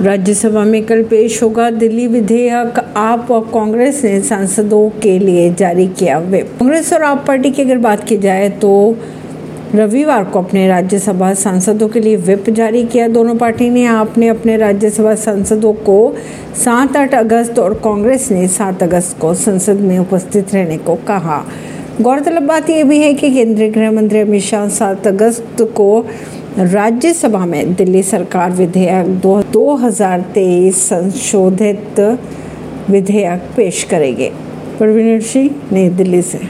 राज्यसभा में कल पेश होगा दिल्ली विधेयक। आप और कांग्रेस ने सांसदों के लिए जारी किया व्हिप। कांग्रेस और आप पार्टी की अगर बात की जाए तो रविवार को अपने राज्यसभा सांसदों के लिए व्हिप जारी किया। दोनों पार्टी ने आपने अपने राज्यसभा सांसदों को सात आठ अगस्त और कांग्रेस ने सात अगस्त को संसद में उपस्थित रहने को कहा। गौरतलब बात यह भी है कि केंद्रीय गृह मंत्री अमित शाह सात अगस्त को राज्यसभा में दिल्ली सरकार विधेयक दो, 2023 संशोधित विधेयक पेश करेगी। प्रवीण सिंह नई दिल्ली से।